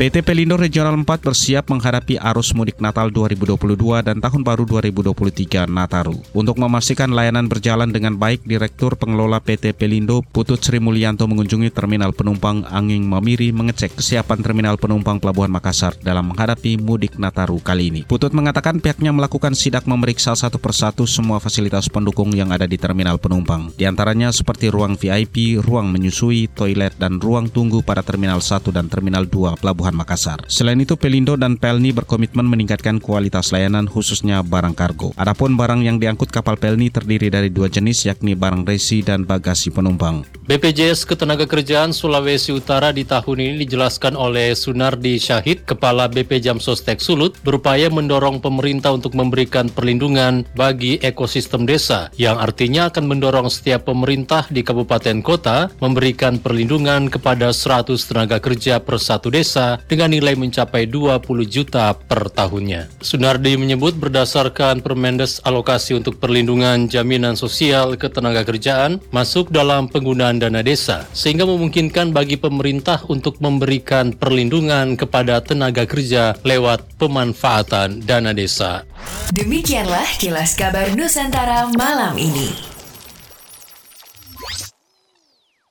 PT Pelindo Regional 4 bersiap menghadapi arus mudik Natal 2022 dan Tahun Baru 2023 Nataru. Untuk memastikan layanan berjalan dengan baik, Direktur Pengelola PT Pelindo Putut Sri Mulyanto mengunjungi Terminal Penumpang Anging Mamiri mengecek kesiapan Terminal Penumpang Pelabuhan Makassar dalam menghadapi mudik Nataru kali ini. Putut mengatakan pihaknya melakukan sidak memeriksa satu persatu semua fasilitas pendukung yang ada di Terminal Penumpang. Di antaranya seperti ruang VIP, ruang menyusui, toilet, dan ruang tunggu pada Terminal 1 dan Terminal 2 Pelabuhan Makassar. Selain itu, Pelindo dan Pelni berkomitmen meningkatkan kualitas layanan khususnya barang kargo. Adapun barang yang diangkut kapal Pelni terdiri dari dua jenis yakni barang resi dan bagasi penumpang. BPJS Ketenagakerjaan Sulawesi Utara di tahun ini dijelaskan oleh Sunardi Syahid, Kepala BP Jamsostek Sulut, berupaya mendorong pemerintah untuk memberikan perlindungan bagi ekosistem desa, yang artinya akan mendorong setiap pemerintah di kabupaten kota memberikan perlindungan kepada 100 tenaga kerja per satu desa dengan nilai mencapai 20 juta per tahunnya. Sunardi menyebut berdasarkan Permendes alokasi untuk perlindungan jaminan sosial ketenaga kerjaan masuk dalam penggunaan dana desa sehingga memungkinkan bagi pemerintah untuk memberikan perlindungan kepada tenaga kerja lewat pemanfaatan dana desa. Demikianlah kilas kabar Nusantara malam ini.